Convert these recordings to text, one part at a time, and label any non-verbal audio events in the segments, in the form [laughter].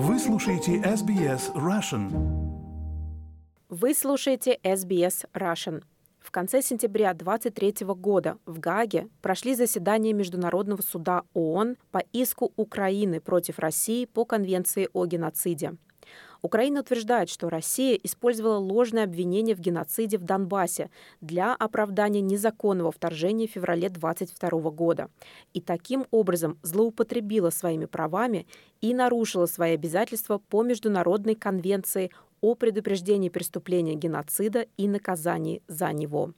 Вы слушаете SBS Russian. Вы слушаете SBS Russian. В конце сентября 2023 года в Гааге прошли заседания Международного суда ООН по иску Украины против России по Конвенции о геноциде. Украина утверждает, что Россия использовала ложное обвинение в геноциде в Донбассе для оправдания незаконного вторжения в феврале 2022 года и таким образом злоупотребила своими правами и нарушила свои обязательства по Международной конвенции о предупреждении преступления геноцида и наказании за него.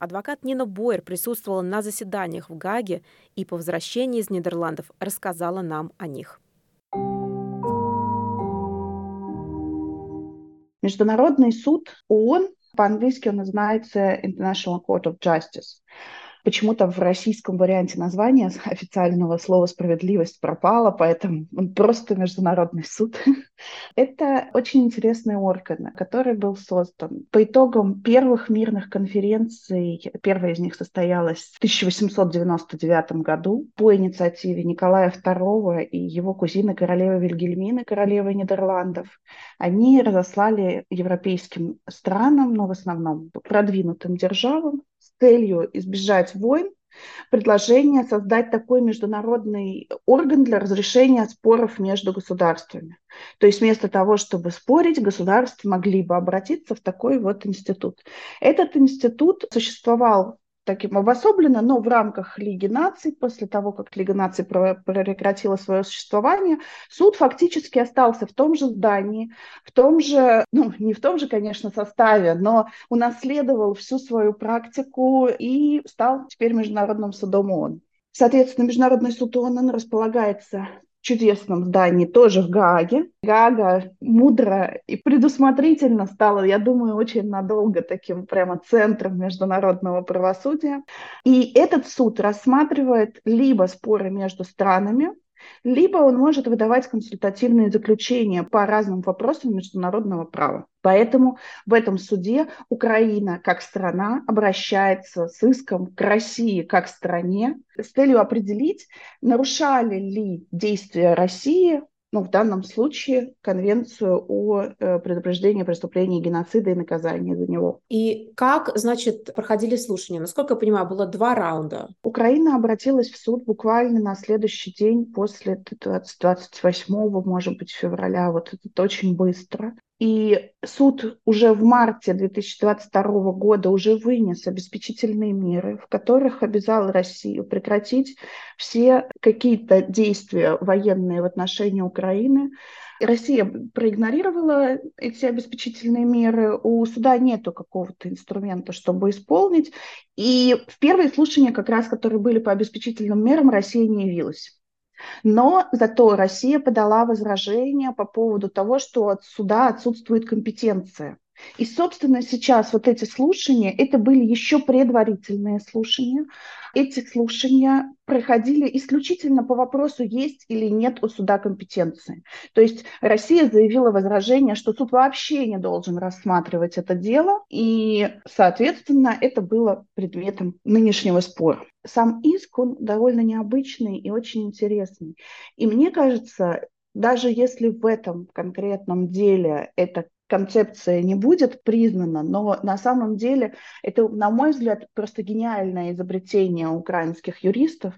Адвокат Нина Бойер присутствовала на заседаниях в Гаге и по возвращении из Нидерландов рассказала нам о них. Международный суд ООН, по-английски он называется International Court of Justice. Почему-то в российском варианте названия официального слова «справедливость» пропало, поэтому он просто международный суд. [laughs] Это очень интересный орган, который был создан по итогам первых мирных конференций. Первая из них состоялась в 1899 году по инициативе Николая II и его кузины королевы Вильгельмины, королевы Нидерландов. Они разослали европейским странам, но в основном продвинутым державам, целью избежать войн предложение создать такой международный орган для разрешения споров между государствами. То есть вместо того, чтобы спорить, государства могли бы обратиться в такой вот институт. Этот институт существовал таким обособленно, но в рамках Лиги наций, после того, как Лига наций прекратила свое существование, суд фактически остался в том же здании, в том же, ну, не в том же, конечно, составе, но унаследовал всю свою практику и стал теперь Международным судом ООН. Соответственно, Международный суд ООН он располагается чудесном здании, тоже в Гааге. Гага мудро и предусмотрительно стала, я думаю, очень надолго таким прямо центром международного правосудия. И этот суд рассматривает либо споры между странами, либо он может выдавать консультативные заключения по разным вопросам международного права. Поэтому в этом суде Украина как страна обращается с иском к России как стране с целью определить, нарушали ли действия России ну, в данном случае Конвенцию о э, предупреждении преступлений геноцида и наказании за него. И как, значит, проходили слушания? Насколько я понимаю, было два раунда. Украина обратилась в суд буквально на следующий день после 28 может быть, февраля. Вот это очень быстро. И суд уже в марте 2022 года уже вынес обеспечительные меры, в которых обязал Россию прекратить все какие-то действия военные в отношении Украины. Россия проигнорировала эти обеспечительные меры. У суда нет какого-то инструмента, чтобы исполнить. И в первые слушания, как раз, которые были по обеспечительным мерам, Россия не явилась. Но зато Россия подала возражение по поводу того, что от суда отсутствует компетенция. И, собственно, сейчас вот эти слушания, это были еще предварительные слушания. Эти слушания проходили исключительно по вопросу, есть или нет у суда компетенции. То есть Россия заявила возражение, что суд вообще не должен рассматривать это дело, и, соответственно, это было предметом нынешнего спора. Сам иск, он довольно необычный и очень интересный. И мне кажется, даже если в этом конкретном деле это концепция не будет признана, но на самом деле это, на мой взгляд, просто гениальное изобретение украинских юристов.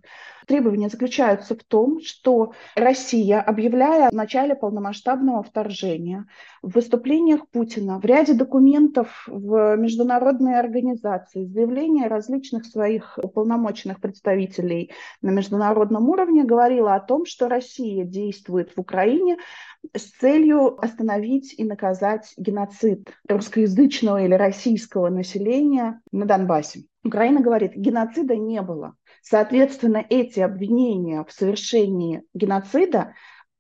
Требования заключаются в том, что Россия, объявляя о начале полномасштабного вторжения, в выступлениях Путина, в ряде документов в международные организации, заявления различных своих уполномоченных представителей на международном уровне говорила о том, что Россия действует в Украине с целью остановить и наказать геноцид русскоязычного или российского населения на Донбассе. Украина говорит, геноцида не было. Соответственно, эти обвинения в совершении геноцида,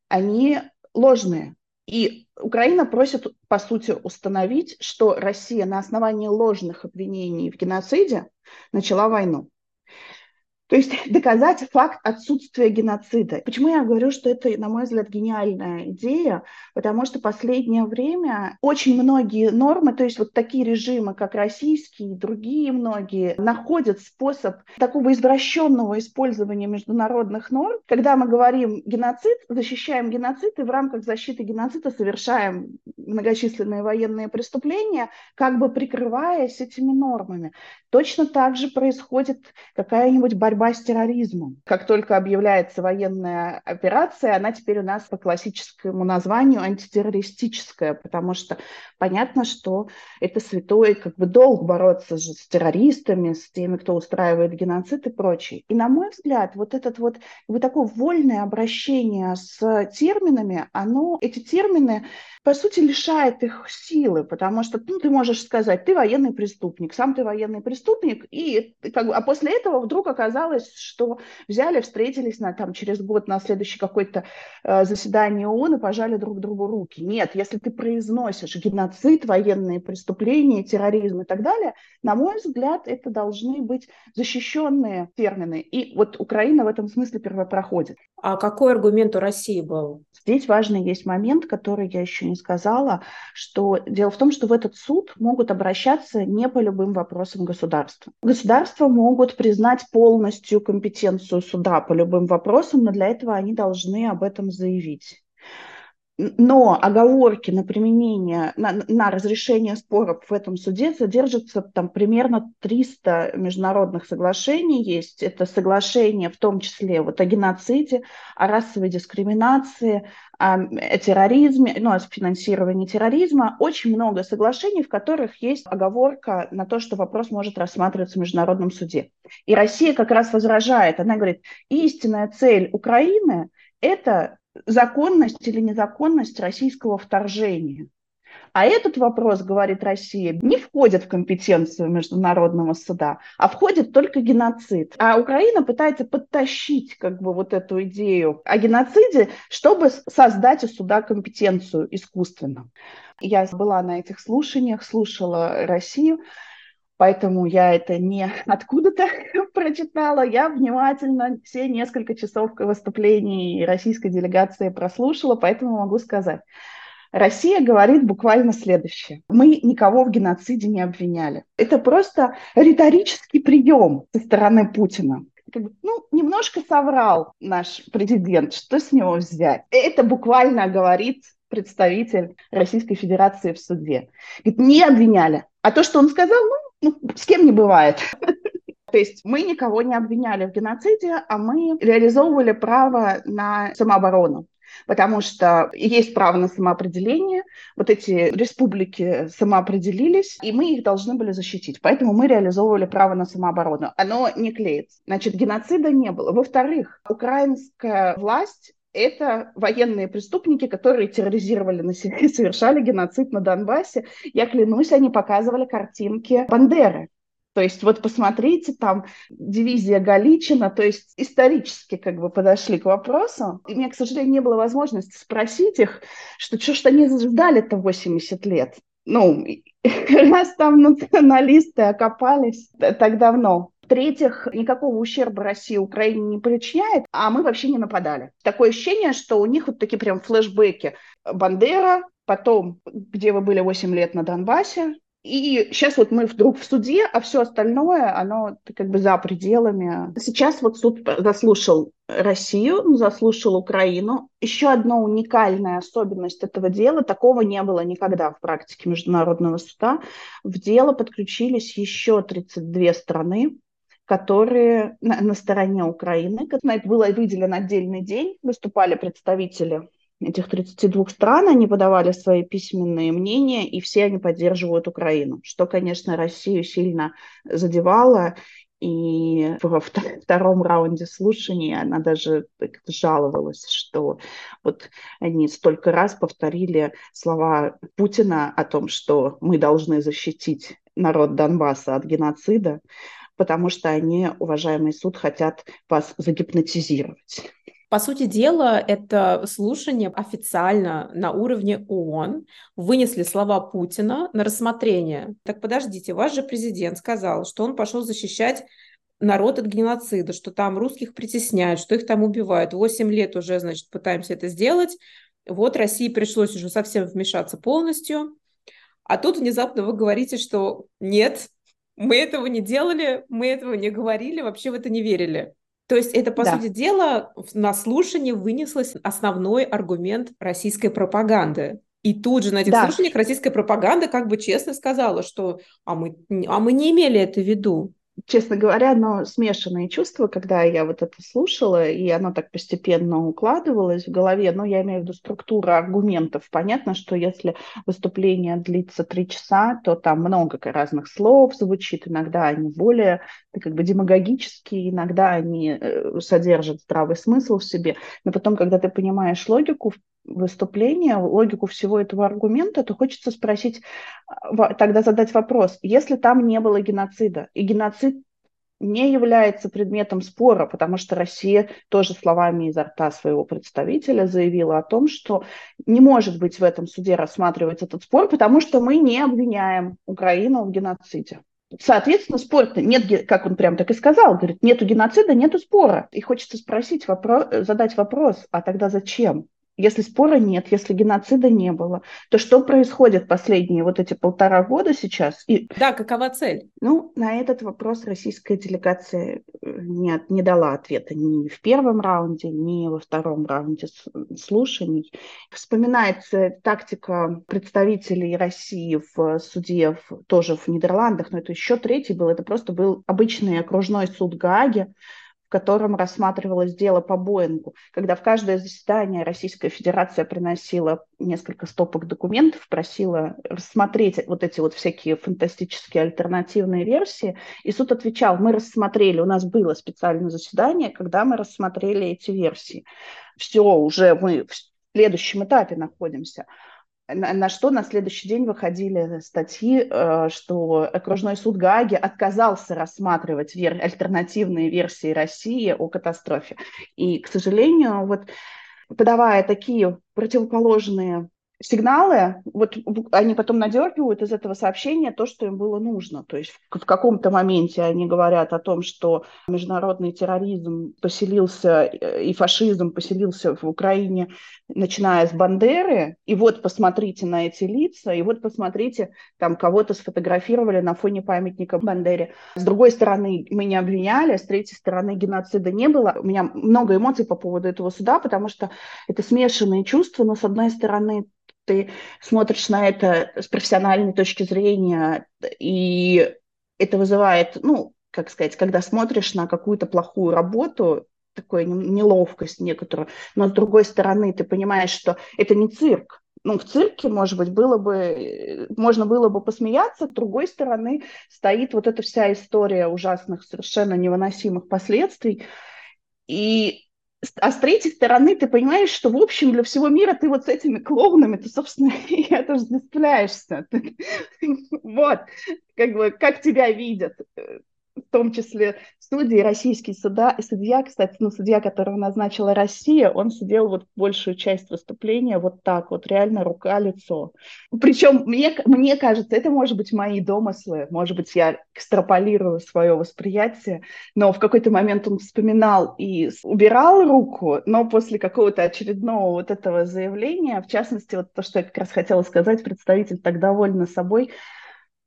они ложные. И Украина просит, по сути, установить, что Россия на основании ложных обвинений в геноциде начала войну. То есть [laughs] доказать факт отсутствия геноцида. Почему я говорю, что это, на мой взгляд, гениальная идея? Потому что последнее время очень многие нормы, то есть вот такие режимы, как российские и другие многие, находят способ такого извращенного использования международных норм. Когда мы говорим геноцид, защищаем геноцид и в рамках защиты геноцида совершаем многочисленные военные преступления, как бы прикрываясь этими нормами. Точно так же происходит какая-нибудь борьба с терроризмом. Как только объявляется военная операция, она теперь у нас по классическому названию антитеррористическая, потому что понятно, что это святой как бы долг бороться же с террористами, с теми, кто устраивает геноцид и прочее. И на мой взгляд, вот этот вот, вот такое вольное обращение с терминами, оно, эти термины, по сути, лишает их силы, потому что ну, ты можешь сказать, ты военный преступник, сам ты военный преступник, и как бы, а после этого вдруг оказалось, что взяли, встретились на, там, через год на следующее какое-то э, заседание ООН и пожали друг другу руки. Нет, если ты произносишь геноцид, военные преступления, терроризм и так далее, на мой взгляд, это должны быть защищенные термины. И вот Украина в этом смысле первопроходит. А какой аргумент у России был? Здесь важный есть момент, который я еще не сказала, что дело в том, что в этот суд могут обращаться не по любым вопросам государства. Государства могут признать полностью компетенцию суда по любым вопросам, но для этого они должны об этом заявить но оговорки на применение, на, на разрешение споров в этом суде содержатся там примерно 300 международных соглашений есть. Это соглашения в том числе вот о геноциде, о расовой дискриминации, о терроризме, ну, о финансировании терроризма. Очень много соглашений, в которых есть оговорка на то, что вопрос может рассматриваться в международном суде. И Россия как раз возражает. Она говорит, истинная цель Украины – это законность или незаконность российского вторжения. А этот вопрос, говорит Россия, не входит в компетенцию Международного суда, а входит только геноцид. А Украина пытается подтащить как бы вот эту идею о геноциде, чтобы создать у суда компетенцию искусственно. Я была на этих слушаниях, слушала Россию, поэтому я это не [laughs] откуда-то [laughs] прочитала. Я внимательно все несколько часов выступлений российской делегации прослушала, поэтому могу сказать. Россия говорит буквально следующее. Мы никого в геноциде не обвиняли. Это просто риторический прием со стороны Путина. ну, немножко соврал наш президент, что с него взять? Это буквально говорит представитель Российской Федерации в суде. Говорит, не обвиняли. А то, что он сказал, ну, ну, с кем не бывает. [laughs] То есть мы никого не обвиняли в геноциде, а мы реализовывали право на самооборону. Потому что есть право на самоопределение, вот эти республики самоопределились, и мы их должны были защитить. Поэтому мы реализовывали право на самооборону. Оно не клеится. Значит, геноцида не было. Во-вторых, украинская власть это военные преступники, которые терроризировали население, [laughs] совершали геноцид на Донбассе. Я клянусь, они показывали картинки Бандеры. То есть вот посмотрите, там дивизия Галичина, то есть исторически как бы подошли к вопросу. И мне, к сожалению, не было возможности спросить их, что что ж они ждали-то 80 лет. Ну, [laughs] раз там националисты окопались так давно. В-третьих, никакого ущерба России Украине не причиняет, а мы вообще не нападали. Такое ощущение, что у них вот такие прям флешбеки. Бандера, потом, где вы были 8 лет на Донбассе, и сейчас вот мы вдруг в суде, а все остальное, оно как бы за пределами. Сейчас вот суд заслушал Россию, заслушал Украину. Еще одна уникальная особенность этого дела, такого не было никогда в практике Международного суда. В дело подключились еще 32 страны, которые на, на стороне Украины. На это был выделен отдельный день, выступали представители этих 32 стран, они подавали свои письменные мнения, и все они поддерживают Украину, что, конечно, Россию сильно задевало, и во втором раунде слушаний она даже жаловалась, что вот они столько раз повторили слова Путина о том, что мы должны защитить народ Донбасса от геноцида, потому что они, уважаемый суд, хотят вас загипнотизировать. По сути дела, это слушание официально на уровне ООН вынесли слова Путина на рассмотрение. Так подождите, ваш же президент сказал, что он пошел защищать народ от геноцида, что там русских притесняют, что их там убивают. Восемь лет уже, значит, пытаемся это сделать. Вот России пришлось уже совсем вмешаться полностью. А тут внезапно вы говорите, что нет, мы этого не делали, мы этого не говорили, вообще в это не верили. То есть это, по да. сути дела, на слушании вынеслось основной аргумент российской пропаганды. И тут же на этих да. слушаниях российская пропаганда как бы честно сказала, что а мы, а мы не имели это в виду честно говоря, но смешанные чувства, когда я вот это слушала, и оно так постепенно укладывалось в голове. Но я имею в виду структура аргументов. Понятно, что если выступление длится три часа, то там много разных слов звучит. Иногда они более как бы демагогические, иногда они э, содержат здравый смысл в себе. Но потом, когда ты понимаешь логику выступления, логику всего этого аргумента, то хочется спросить, а, тогда задать вопрос, если там не было геноцида, и геноцид не является предметом спора, потому что Россия тоже словами изо рта своего представителя заявила о том, что не может быть в этом суде рассматривать этот спор, потому что мы не обвиняем Украину в геноциде. Соответственно, спор нет, как он прям так и сказал, говорит, нету геноцида, нету спора. И хочется спросить, вопрос, задать вопрос, а тогда зачем? Если спора нет, если геноцида не было, то что происходит последние вот эти полтора года сейчас? И, да, какова цель? Ну, на этот вопрос российская делегация э, не, не дала ответа ни в первом раунде, ни во втором раунде слушаний. Вспоминается тактика представителей России в суде в, тоже в Нидерландах, но это еще третий был, это просто был обычный окружной суд Гааги, котором рассматривалось дело по Боингу, когда в каждое заседание Российская Федерация приносила несколько стопок документов, просила рассмотреть вот эти вот всякие фантастические альтернативные версии, и суд отвечал, мы рассмотрели, у нас было специальное заседание, когда мы рассмотрели эти версии. Все, уже мы в следующем этапе находимся на, на что на следующий день выходили статьи, э, что окружной суд Гааги отказался рассматривать вер... альтернативные версии России о катастрофе. И, к сожалению, вот подавая такие противоположные сигналы, вот они потом надергивают из этого сообщения то, что им было нужно. То есть в, каком-то моменте они говорят о том, что международный терроризм поселился э, и фашизм поселился в Украине, начиная с Бандеры, и вот посмотрите на эти лица, и вот посмотрите, там кого-то сфотографировали на фоне памятника Бандере. С другой стороны, мы не обвиняли, с третьей стороны, геноцида не было. У меня много эмоций по поводу этого суда, потому что это смешанные чувства, но с одной стороны, ты смотришь на это с профессиональной точки зрения, и это вызывает, ну, как сказать, когда смотришь на какую-то плохую работу, такую неловкость некоторую, но с другой стороны ты понимаешь, что это не цирк, ну, в цирке, может быть, было бы, можно было бы посмеяться, с другой стороны стоит вот эта вся история ужасных, совершенно невыносимых последствий, и а с третьей стороны ты понимаешь, что, в общем, для всего мира ты вот с этими клоунами, ты, собственно, [laughs] и отождествляешься. [laughs] Вот, как бы, как тебя видят в том числе судьи, российский суда, судья, кстати, ну, судья, которого назначила Россия, он сидел вот большую часть выступления вот так вот, реально рука-лицо. Причем мне, мне кажется, это может быть мои домыслы, может быть, я экстраполирую свое восприятие, но в какой-то момент он вспоминал и убирал руку, но после какого-то очередного вот этого заявления, в частности, вот то, что я как раз хотела сказать, представитель так довольна собой,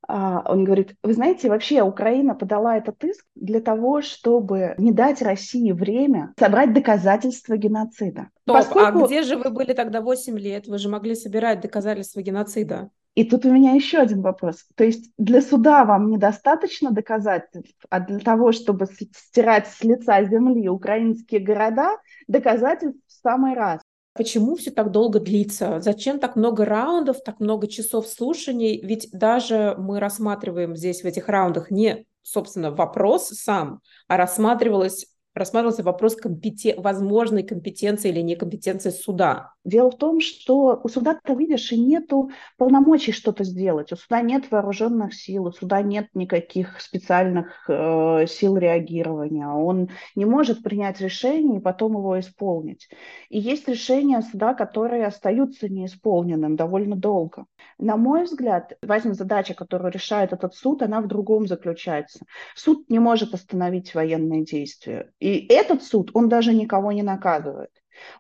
он говорит, вы знаете, вообще Украина подала этот иск для того, чтобы не дать России время собрать доказательства геноцида. Стоп, а Поскольку... а где же вы были тогда 8 лет? Вы же могли собирать доказательства геноцида. И тут у меня еще один вопрос. То есть для суда вам недостаточно доказательств, а для того, чтобы стирать с лица земли украинские города, доказательств в самый раз. Почему все так долго длится? Зачем так много раундов, так много часов слушаний? Ведь даже мы рассматриваем здесь в этих раундах не, собственно, вопрос сам, а рассматривалось рассматривался вопрос компетен... возможной компетенции или некомпетенции суда. Дело в том, что у суда-то, видишь, и нету полномочий что-то сделать. У суда нет вооруженных сил, у суда нет никаких специальных э, сил реагирования. Он не может принять решение и потом его исполнить. И есть решения суда, которые остаются неисполненным довольно долго. На мой взгляд, важная задача, которую решает этот суд, она в другом заключается. Суд не может остановить военные действия. И этот суд, он даже никого не наказывает.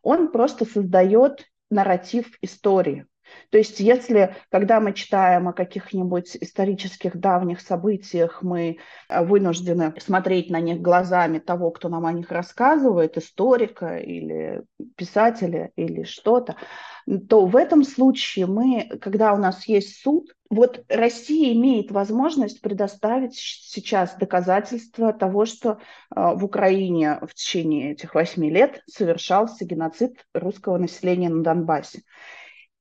Он просто создает нарратив истории. То есть если, когда мы читаем о каких-нибудь исторических давних событиях, мы э, вынуждены смотреть на них глазами того, кто нам о них рассказывает, историка или писателя или что-то, то в этом случае мы, когда у нас есть суд, вот Россия имеет возможность предоставить сейчас доказательства того, что э, в Украине в течение этих восьми лет совершался геноцид русского населения на Донбассе.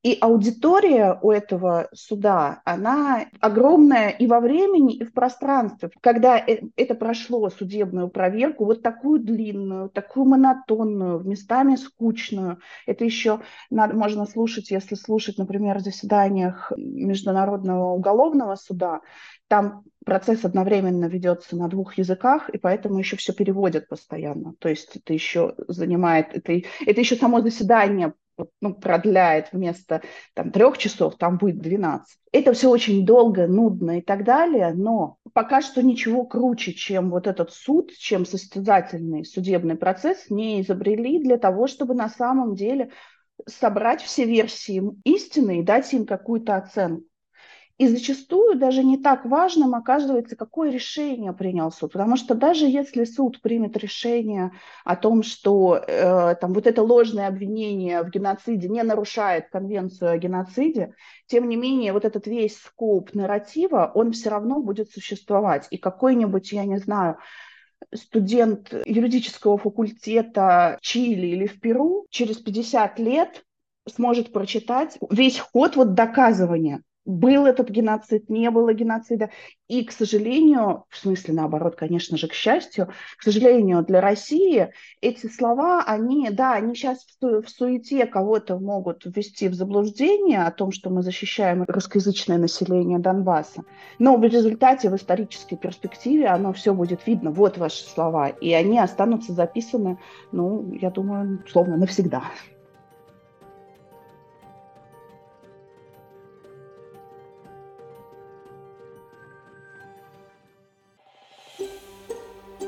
И аудитория у этого суда, она огромная и во времени, и в пространстве. Когда э, это прошло судебную проверку, вот такую длинную, такую монотонную, местами скучную, это еще надо, можно слушать, если слушать, например, в заседаниях Международного уголовного суда, там процесс одновременно ведется на двух языках, и поэтому еще все переводят постоянно. То есть это еще занимает, это, это еще само заседание ну, продляет вместо там, трех часов, там будет 12. Это все очень долго, нудно и так далее, но пока что ничего круче, чем вот этот суд, чем состязательный судебный процесс не изобрели для того, чтобы на самом деле собрать все версии истины и дать им какую-то оценку. И зачастую даже не так важным оказывается, какое решение принял суд. Потому что даже если суд примет решение о том, что э, там, вот это ложное обвинение в геноциде не нарушает конвенцию о геноциде, тем не менее вот этот весь скоп нарратива, он все равно будет существовать. И какой-нибудь, я не знаю, студент юридического факультета в Чили или в Перу через 50 лет сможет прочитать весь ход вот доказывания был этот геноцид, не было геноцида. И, к сожалению, в смысле наоборот, конечно же, к счастью, к сожалению, для России эти слова, они, да, они сейчас в, в суете кого-то могут ввести в заблуждение о том, что мы защищаем русскоязычное население Донбасса. Но в результате, в исторической перспективе, оно все будет видно. Вот ваши слова. И они останутся записаны, ну, я думаю, словно навсегда.